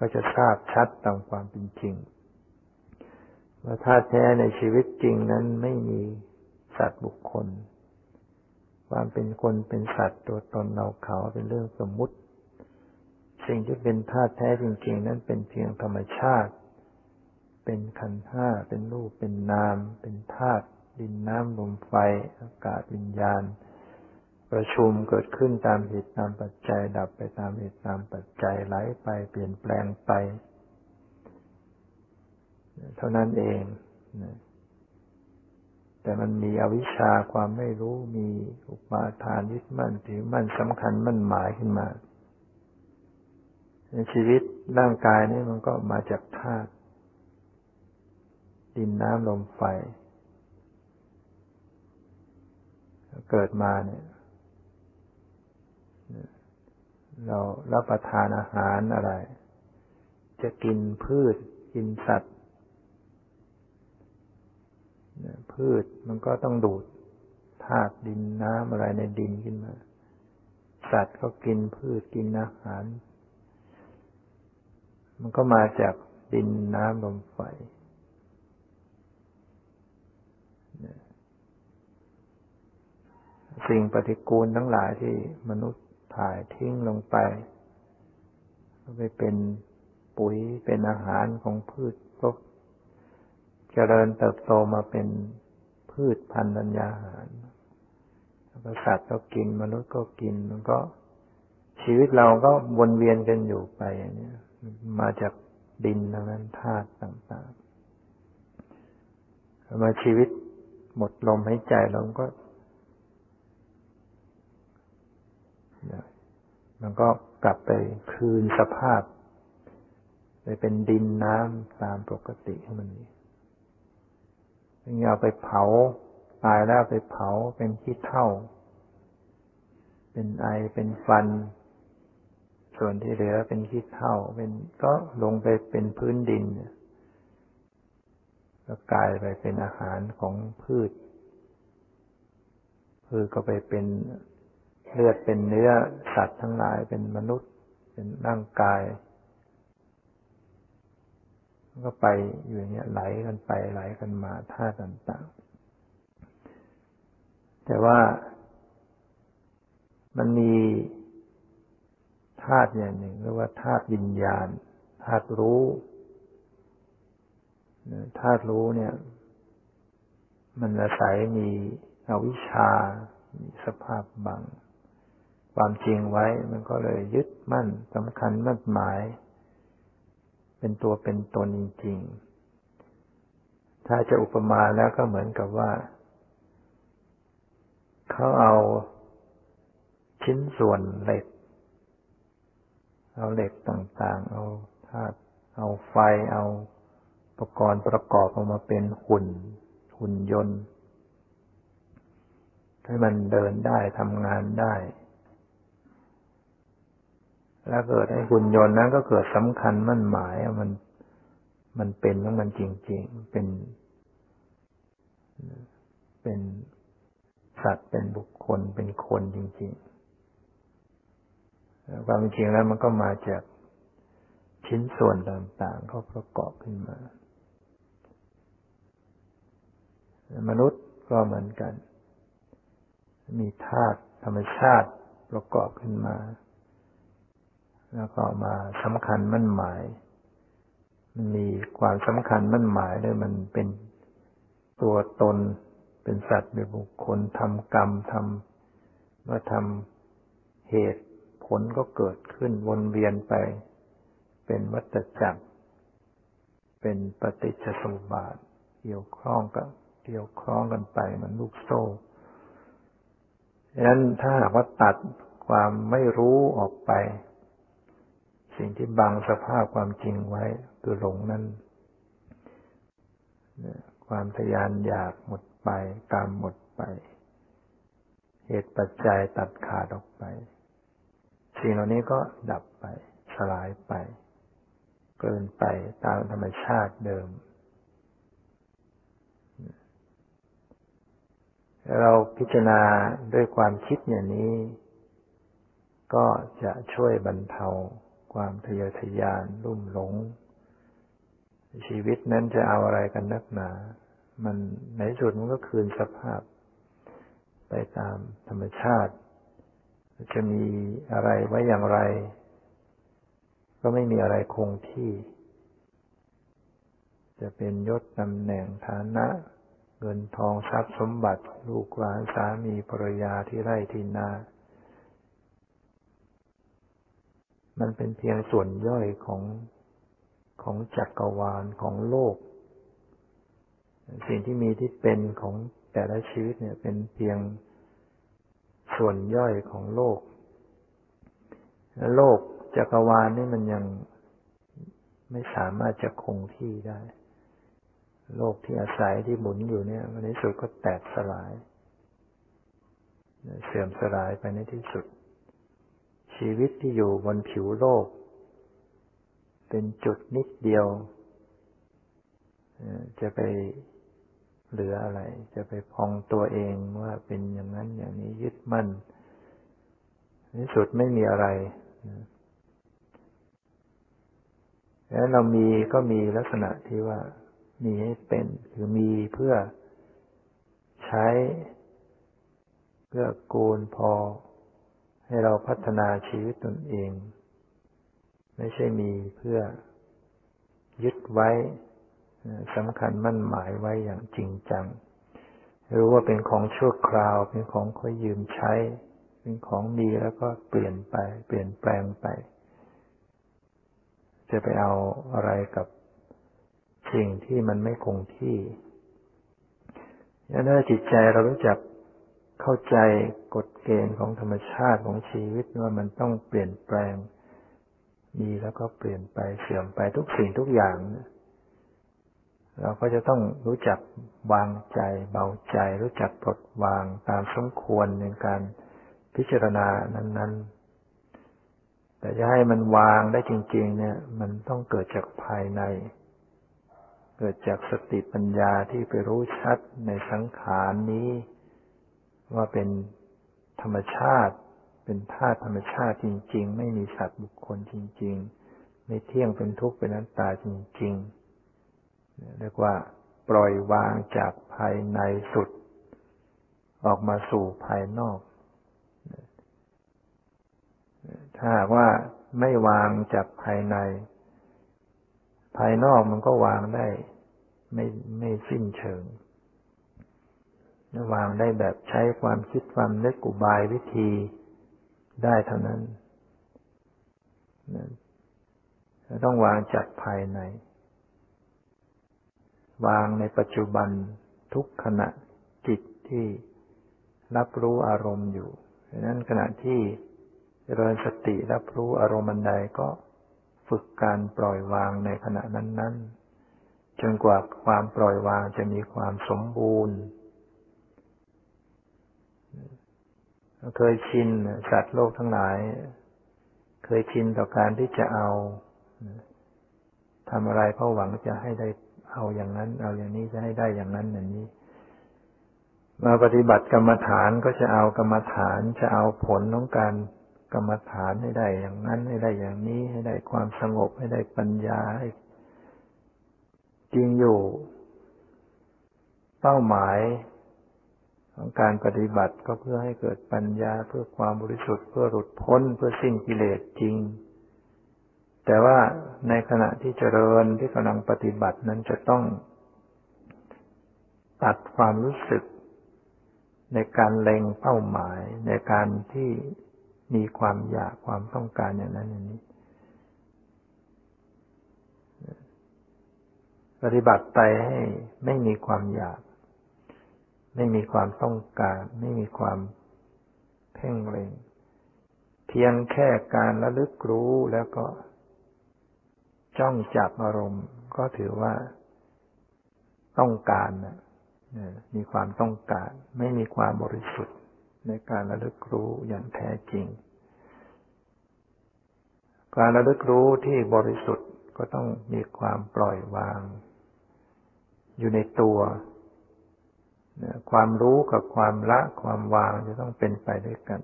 ก็จะทราบชัดตามความเป็นจริงว่าธาตุแท้ในชีวิตจริงนั้นไม่มีสัตว์บุคคล ความเป็นคนเป็นสัตว์ตัวตนเราเขาเป็นเรื่องสมมุติ สิ่งที่เป็นธาตุแท้จริง ๆ นั้นเป็นเพียงธรรมชาติ เป็นขันธ์ห้าเป็นรูปเป็นนาม เป็นธาตุดินน้ำลมไฟอากาศวิญญาณ ประชุมเกิดขึ้นตามเหตุตามปัจจัย ดับไปตามเหตุตามปัจจัยไหลไปเปลี่ยนแปลงไป เท่านั้นเองแต่มันมีอวิชชาความไม่รู้มีอุปาทานยึดมั่นถือมั่นสำคัญมั่นหมายขึ้นมา ในชีวิตร่างกายนี่มันก็มาจากธาตุดินน้ำลมไฟ เกิดมาเนี่ย เรารับประทานอาหารอะไร จะกินพืช กินสัตว์ พืชมันก็ต้องดูดธาตุดินน้ำอะไรในดินขึ้นมา สัตว์ก็กินพืชกินอาหาร มันก็มาจากดินน้ำลมไฟสิ่งปฏิกูลทั้งหลายที่มนุษย์ ถ่ายทิ้งลงไปก็ไปเป็นปุ๋ยเป็นอาหารของพืชพวกเจริญเติบโตมาเป็นพืชพันธุ์ัญญาหารแล้วสัตว์ก็กินมนุษย์ก็กินมันก็ ชีวิตเราก็วนเวียนกันอยู่ไปอย่างนี้มาจากดินทั้งนั้นธาตุต่างๆมาชีวิตหมดลมหายใจเราก็ มันก็กลับไปคืนสภาพ ไปเป็นดินน้ำตามปกติของมันนี้อย่าไปเผา ตายแล้วไปเผาเป็นขี้เท่า เป็นไอเป็นฟัน ส่วนที่เหลือเป็นขี้เท่า เป็นก็ลงไปเป็นพื้นดินก็กลายไปเป็นอาหารของพืชพืชก็ไปเป็น เลือดเป็นเนื้อสัตว์ทั้งหลายเป็นมนุษย์ เป็นร่างกายก็ไปอยู่อย่างเงี้ยไหลกันไปไหลกันมาธาตุต่างๆ แต่ว่ามันมีธาตุอย่างหนึ่งเรียกว่าธาตุวิญญาณธาตุรู้ธาตุรู้เนี่ย มันอาศัยมีอวิชชา มีสภาพบัง ความจริงไว้ มันก็เลยยึดมั่นสำคัญมั่นหมาย เป็นตัวเป็นตนจริงๆถ้าจะอุปมาแล้วก็เหมือนกับว่า เขาเอาชิ้นส่วนเหล็ก เอาเหล็กต่างๆ เอาธาตุเอาไฟเอาอุปกรณ์ประกอบออกมาเป็นหุ่น หุ่นยนต์ให้มันเดินได้ทำงานได้ แล้วเกิดให้หุ่นยนต์นั้นก็เกิดสำคัญมั่นหมายมัน มันเป็นของมันจริง ๆ เป็น เป็นสัตว์เป็นบุคคลเป็นคนจริงๆความจริงแล้วมันก็มาจากชิ้นส่วนต่างๆ เขาประกอบขึ้นมา มนุษย์ก็เหมือนกัน มีธาตุธรรมชาติประกอบขึ้นมา แล้วก็มาสำคัญมั่นหมาย มันมีความสำคัญมั่นหมายด้วยมันเป็นตัวตน เป็นสัตว์เป็นบุคคลทำกรรมทำเมื่อทำเหตุผลก็เกิดขึ้นวนเวียนไป เป็นวัฏจักร เป็นปฏิจจสมุปบาทเกี่ยวข้องกับเกี่ยวข้องกันไปเหมือนลูกโซ่ดังนั้นถ้าหากว่าตัดความไม่รู้ออกไป สิ่งที่บังสภาพความจริงไว้คือหลงนั้นความทยานอยากหมดไปกามหมดไป เหตุปัจจัยตัดขาดออกไป สิ่งเหล่านี้ก็ดับไป สลายไป เกินไปตามธรรมชาติเดิม เราพิจารณาด้วยความคิดอย่างนี้ ก็จะช่วยบรรเทา ความทะเยอทะยานรุ่มหลง ชีวิตนั้นจะเอาอะไรกันนักหนา มันในสุดมันก็คืนสภาพ ไปตามธรรมชาติ จะมีอะไรไว้อย่างไร ก็ไม่มีอะไรคงที่ จะเป็นยศตำแหน่งฐานะเงินทองทรัพย์สมบัติลูกหลานสามีภรรยาที่ไร่ที่นา มันเป็นเพียงส่วนย่อยของของจักรวาลของโลก สิ่งที่มีที่เป็นของแต่ละชีวิตเนี่ย เป็นเพียงส่วนย่อยของโลก โลกจักรวาลนี่มันยังไม่สามารถจะคงที่ได้ โลกที่อาศัยที่หมุนอยู่เนี่ยในที่สุดก็แตกสลาย เสื่อมสลายไปในที่สุด ชีวิตที่อยู่บนผิวโลก เป็นจุดนิดเดียว จะไปเหลืออะไร จะไปพองตัวเองว่าเป็นอย่างนั้นอย่างนี้ยึดมั่นในสุดไม่มีอะไรแล้วเรามีก็มีลักษณะที่ว่ามีให้เป็นคือมีเพื่อใช้ เพื่อกูลพอ ให้เราพัฒนาชีวิตตนเอง ไม่ใช่มีเพื่อยึดไว้สำคัญมั่นหมายไว้อย่างจริงจัง รู้ว่าเป็นของชั่วคราว เป็นของค่อยยืมใช้ เป็นของมีแล้วก็เปลี่ยนไป เปลี่ยนแปลงไป จะไปเอาอะไรกับสิ่งที่มันไม่คงที่ถ้าจิตใจเรารู้จัก เข้าใจกฎเกณฑ์ของธรรมชาติของชีวิตว่ามันต้องเปลี่ยนแปลง มีแล้วก็เปลี่ยนไปเสื่อมไปทุกสิ่งทุกอย่าง เราก็จะต้องรู้จักวางใจเบาใจ รู้จักปลดวางตามสมควรในการพิจารณานั้น ๆแต่จะให้มันวางได้จริง ๆ เนี่ย มันต้องเกิดจากภายใน เกิดจากสติปัญญาที่ไปรู้ชัดในสังขารนี้ ว่าเป็นธรรมชาติ เป็นธาตุธรรมชาติจริง ๆ ไม่มีสัตว์บุคคลจริง ๆ ไม่เที่ยงเป็นทุกข์เป็นนัตตาจริงๆเรียกว่า ปล่อยวางจากภายในสุด ออกมาสู่ภายนอก ถ้าว่าไม่วางจากภายใน ภายนอกมันก็วางได้ ไม่ไม่สิ้นเชิง วางได้แบบใช้ความคิดความนึกกุบายวิธีได้เท่านั้นต้องวางจากภายใน วางในปัจจุบันทุกขณะจิตที่รับรู้อารมณ์อยู่ดังนั้นขณะที่เจริญสติรับรู้อารมณ์ใดก็ฝึกการปล่อยวางในขณะนั้น ๆ จนกว่าความปล่อยวางจะมีความสมบูรณ์ เคยชินสัตว์โลกทั้งหลาย เคยชินต่อการที่จะเอาทำอะไรเพราะหวังจะให้ได้เอาอย่างนั้น เอาอย่างนี้จะให้ได้อย่างนั้นอย่างนี้ มาปฏิบัติกรรมฐานก็จะเอากรรมฐานจะเอาผลของการกรรมฐานให้ได้อย่างนั้น ให้ได้อย่างนี้ ให้ได้ความสงบให้ได้ปัญญาให้จริงอยู่ เป้าหมาย ของการปฏิบัติก็เพื่อให้เกิดปัญญาเพื่อความบริสุทธิ์เพื่อหลุดพ้นเพื่อสิ้นกิเลสจริง แต่ว่าในขณะที่เจริญที่กำลังปฏิบัตินั้นจะต้อง ตัดความรู้สึก ในการเล็งเป้าหมาย ในการที่มีความอยากความต้องการอย่างนั้นอย่างนี้ปฏิบัติไปให้ไม่มีความอยาก ไม่มีความต้องการ ไม่มีความเพ่งเล็ง เพียงแค่การระลึกรู้แล้วก็ จ้องจับอารมณ์ ก็ถือว่าต้องการนะมีความต้องการ ไม่มีความบริสุทธิ์ในการระลึกรู้อย่างแท้จริง การระลึกรู้ที่บริสุทธิ์ก็ต้องมีความปล่อยวาง อยู่ในตัว ความรู้กับความละความวางจะต้องเป็นไปด้วยกัน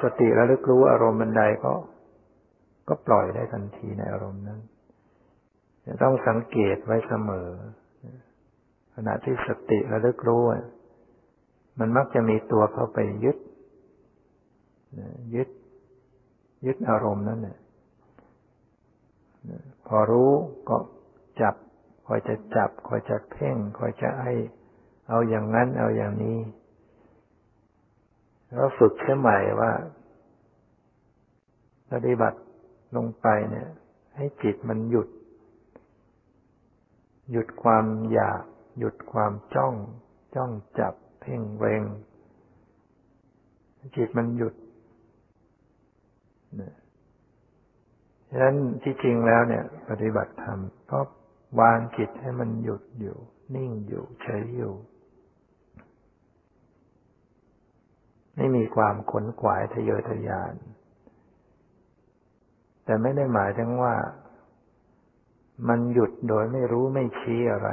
สติระลึกรู้อารมณ์บันใดก็ก็ปล่อยได้ทันทีในอารมณ์นั้นจะต้องสังเกตไว้เสมอ ขณะที่สติระลึกรู้มันมักจะมีตัวเข้าไปยึดยึด ยึดอารมณ์นั้นเนี่ยพอรู้ก็จับ อยจะจับ คอยจะเพ่ง คอยจะให้เอาอย่างนั้น เอาอย่างนี้ แล้วฝึกเสียใหม่ว่า ปฏิบัติลงไปเนี่ย ให้จิตมันหยุด หยุดความอยาก หยุดความจ้อง จ้องจับ เพ่งเวง จิตมันหยุดฉะนั้นที่จริงแล้วเนี่ย ปฏิบัติธรรมก็ วางจิตให้มันหยุดอยู่ นิ่งอยู่เฉยอยู่ ไม่มีความขนขวายทะเยอทะยาน แต่ไม่ได้หมายถึงว่า มันหยุดโดยไม่รู้ไม่ชี้อะไร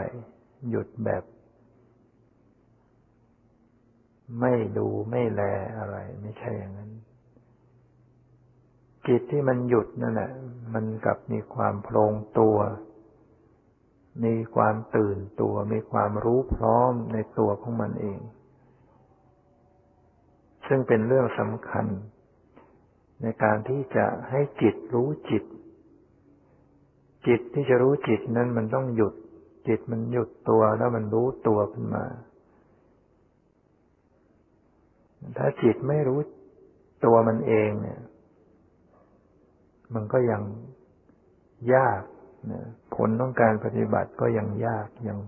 หยุดแบบ ไม่ดูไม่แลอะไร ไม่ใช่อย่างนั้นจิตที่มันหยุดนั่นแหละมันกลับมีความโพลงตัว มีความตื่นตัว มีความรู้พร้อมในตัวของมันเอง ซึ่งเป็นเรื่องสำคัญ ในการที่จะให้จิตรู้จิต จิตที่จะรู้จิตนั้นมันต้องหยุด จิตมันหยุดตัวแล้วมันรู้ตัวขึ้นมา ถ้าจิตไม่รู้ตัวมันเองเนี่ย มันก็ยังยาก ผลต้องการปฏิบัติก็ยังยากยัง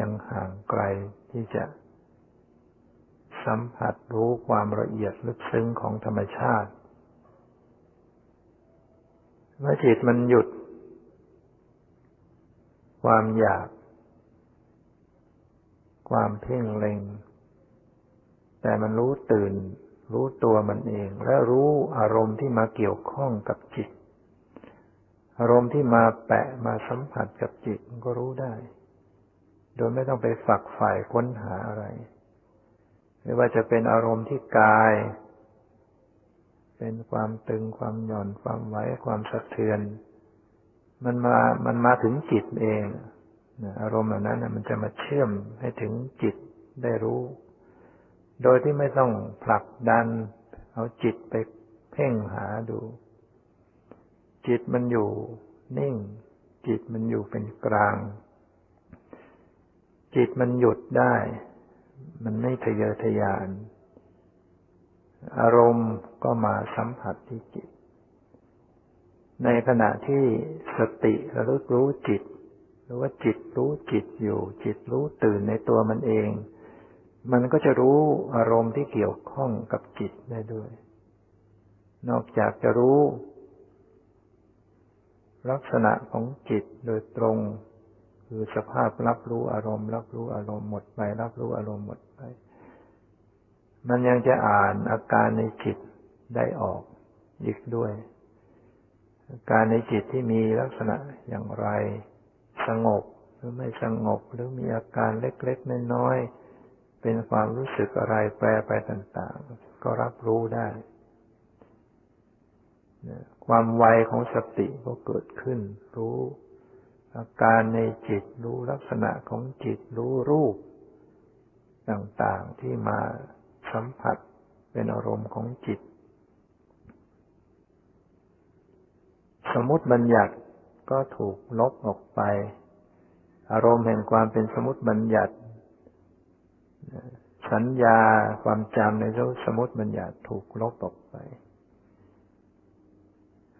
ยังห่างไกลที่จะสัมผัสรู้ความละเอียดลึกซึ้งของธรรมชาติเมื่อจิตมันหยุด ความอยาก ความเพ่งเล็ง แต่มันรู้ตื่น รู้ตัวมันเอง และรู้อารมณ์ที่มาเกี่ยวข้องกับจิต อารมณ์ที่มาแปะมาสัมผัสกับจิตก็รู้ได้ โดยไม่ต้องไปฝักใฝ่ค้นหาอะไร ไม่ว่าจะเป็นอารมณ์ที่กาย เป็นความตึงความหย่อนความไหวความสะเทือน มันมามันมาถึงจิตเองอารมณ์เหล่านั้นมันจะมาเชื่อมให้ถึงจิตได้รู้ โดยที่ไม่ต้องผลักดัน เอาจิตไปเพ่งหาดู จิตมันอยู่ นิ่ง จิตมันอยู่เป็นกลาง จิตมันหยุดได้ มันไม่ทะเยอทะยาน อารมณ์ก็มาสัมผัสที่จิต ในขณะที่สติระลึกรู้จิต หรือว่าจิตรู้จิตอยู่ จิตรู้ตื่นในตัวมันเอง มันก็จะรู้อารมณ์ที่เกี่ยวข้องกับจิตได้ด้วย นอกจากจะรู้ ลักษณะของจิตโดยตรง คือสภาพรับรู้อารมณ์ รับรู้อารมณ์หมดไป รับรู้อารมณ์หมดไป มันยังจะอ่านอาการในจิตได้ออกอีกด้วย อาการในจิตที่มีลักษณะอย่างไร สงบหรือไม่สงบหรือมีอาการเล็กๆน้อยๆเป็นความรู้สึกอะไรแปรไปต่าง ๆ ก็รับรู้ได้ ความไวของสติก็เกิดขึ้น รู้อาการในจิตรู้ลักษณะของจิตรู้รูป ต่างๆที่มาสัมผัสเป็นอารมณ์ของจิต สมมติบัญญัติก็ถูกลบออกไป อารมณ์แห่งความเป็นสมมติบัญญัติ สัญญาความจำในสมมติบัญญัติถูกลบออกไป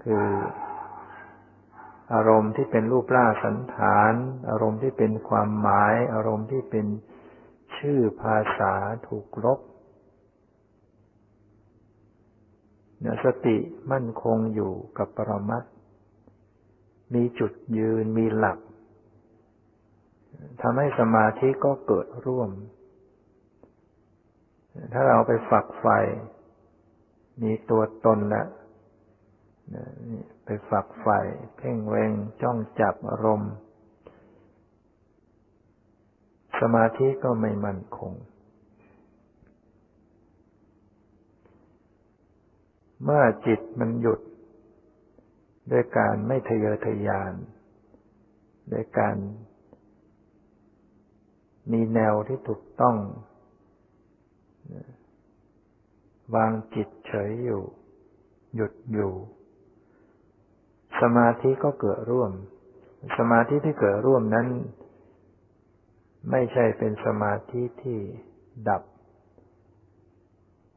คือ อารมณ์ที่เป็นรูปร่างสันฐาน อารมณ์ที่เป็นความหมาย อารมณ์ที่เป็นชื่อภาษาถูกลบนี่ยสติมั่นคงอยู่กับปรมัตมีจุดยืนมีหลักทำให้สมาธิก็เกิดร่วม ถ้าเราไปฝักไฟมีตัวตนแล้ว ไปฝักไฟเพ่งเวงจ้องจับอารมณ์ สมาธิก็ไม่มั่นคง เมื่อจิตมันหยุด ด้วยการไม่ทะเยอทะยาน ด้วยการมีแนวที่ถูกต้อง วางจิตเฉยอยู่ หยุดอยู่ สมาธิก็เกิดร่วม สมาธิที่เกิดร่วมนั้น ไม่ใช่เป็นสมาธิที่ดับ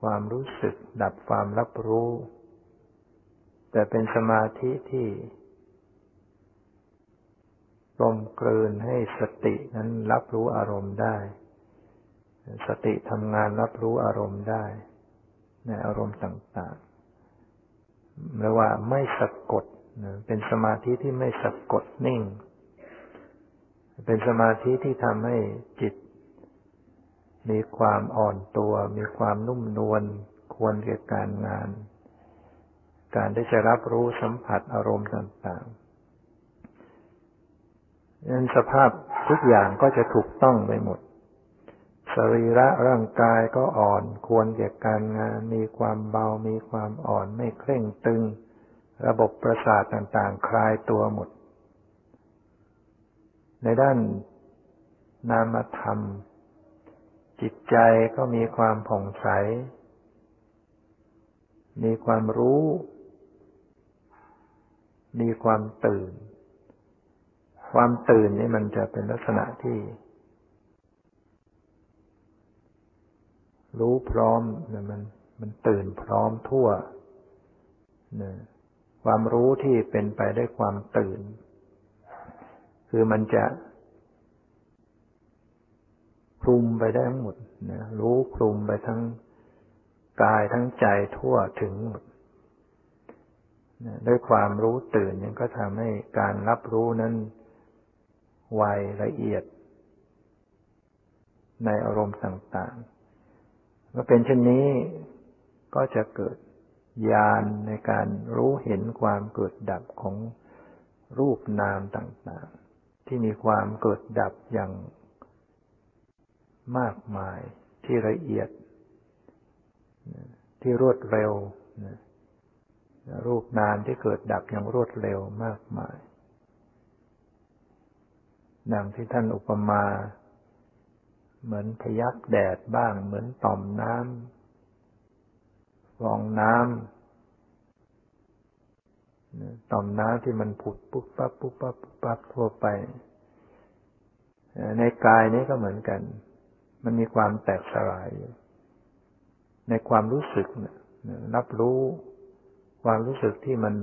ความรู้สึก ดับความรับรู้ แต่เป็นสมาธิที่กลมกลืนให้สตินั้นรับรู้อารมณ์ได้ สติทำงานรับรู้อารมณ์ได้ ในอารมณ์ต่างๆไม่ว่าไม่สะกด เป็นสมาธิที่ไม่สะกดนิ่ง เป็นสมาธิที่ทำให้จิต มีความอ่อนตัว มีความนุ่มนวลควรเกี่ยวกับการงาน การได้จะรับรู้สัมผัสอารมณ์ต่างๆนั้นสภาพทุกอย่างก็จะถูกต้องไปหมด สรีระร่างกายก็อ่อน ควรแก่การงาน มีความเบา มีความอ่อน ไม่เคร่งตึง ระบบประสาทต่างๆ คลายตัวหมด ในด้านนามธรรม จิตใจก็มีความผ่องใส มีความรู้ มีความตื่น ความตื่นนี่มันจะเป็นลักษณะที่ รู้พร้อมนะมันมันตื่นพร้อมทั่วนะ ความรู้ที่เป็นไปได้วยความตื่น คือมันจะคลุมไปได้ทั้งหมดนะรู้คลุมไปทั้งกายทั้งใจทั่วถึงหมดด้วยความรู้ตื่นนี่ก็ทำให้การรับรู้นั้นไวละเอียด ในอารมณ์ต่างๆเมื่อเป็นเช่นนี้ก็จะเกิด ญาณในการรู้เห็นความเกิดดับของรูปนามต่างๆ ที่มีความเกิดดับอย่างมากมายที่ละเอียด ที่รวดเร็ว รูปนามที่เกิดดับอย่างรวดเร็วมากมายดังที่ท่านอุปมา เหมือนพยักแดดบ้าง เหมือนต่อมน้ำ ฟองน้ำต่อมน้ำที่มันผุดปุ๊บปั๊บปุ๊บปั๊บปุ๊บปั๊บทั่วไป ในกายนี้ก็เหมือนกัน มันมีความแตกสลายอยู่ในความรู้สึกนะรับรู้ความรู้สึกที่มัน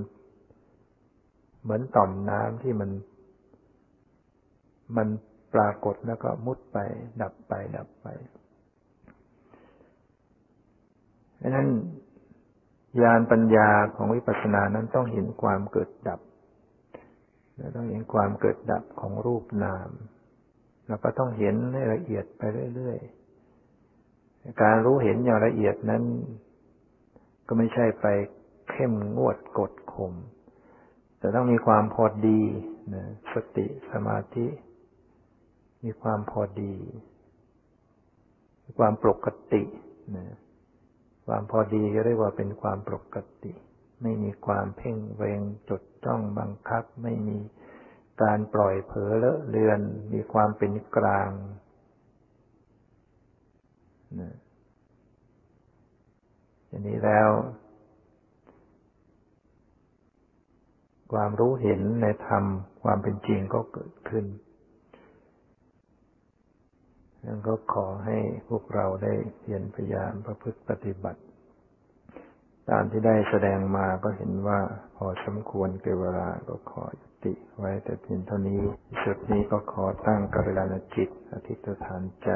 เหมือนต่อมน้ำที่มัน มันปรากฏแล้วก็มุดไป ดับไปดับไปดังนั้น ญาณปัญญาของวิปัสสนานั้นต้องเห็นความเกิดดับต้องเห็นความเกิดดับของรูปนาม แล้วก็ต้องเห็นให้ละเอียดไปเรื่อยๆ การรู้เห็นอย่างละเอียดนั้น ก็ไม่ใช่ไปเข้มงวดกดข่มแต่ต้องมีความพอดีนะสติสมาธิ มีความพอดี มีความปกตินะ ความพอดีก็เรียกว่าเป็นความปกติ ไม่มีความเพ่งเวงจดจ้องบังคับ ไม่มีการปล่อยเผลอเลอะเลือน มีความเป็นกลางนะอย่างนี้แล้ว ความรู้เห็นในธรรม ความเป็นจริงก็เกิดขึ้น ยังก็ขอให้พวกเราได้เพียรพยายามประพฤติปฏิบัติ ตามที่ได้แสดงมาก็เห็นว่าพอสมควรเกิเวลาก็ขอยุติไว้แต่เพียงเท่านี้สุดนี้ก็ขอตั้งกัลานจิตอธิษฐานใจ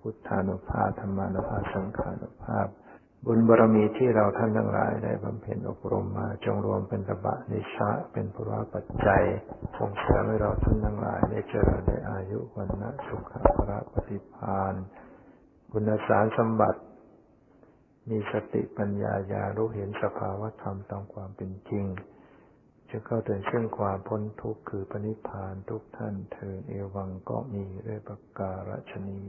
พุทธานุภาพธรรมานุภาพสังขานุภาพ บุญบารมีที่เราท่านทั้งหลายได้บำเพ็ญอบรมมาจงรวมเป็นตบะนิชะเป็นภวะปัจจัยส่งเสริมให้เราท่านทั้งหลายได้เจริญได้อายุวันนะสุขภระปฏิพานคุณสารสมบัติ มีสติปัญญาญารู้เห็นสภาวะธรรมตามความเป็นจริงจะเข้าถึงซึ่งความพ้นทุกข์คือปณิพานทุกท่านเทินเอวังก็มีด้วยประการฉนี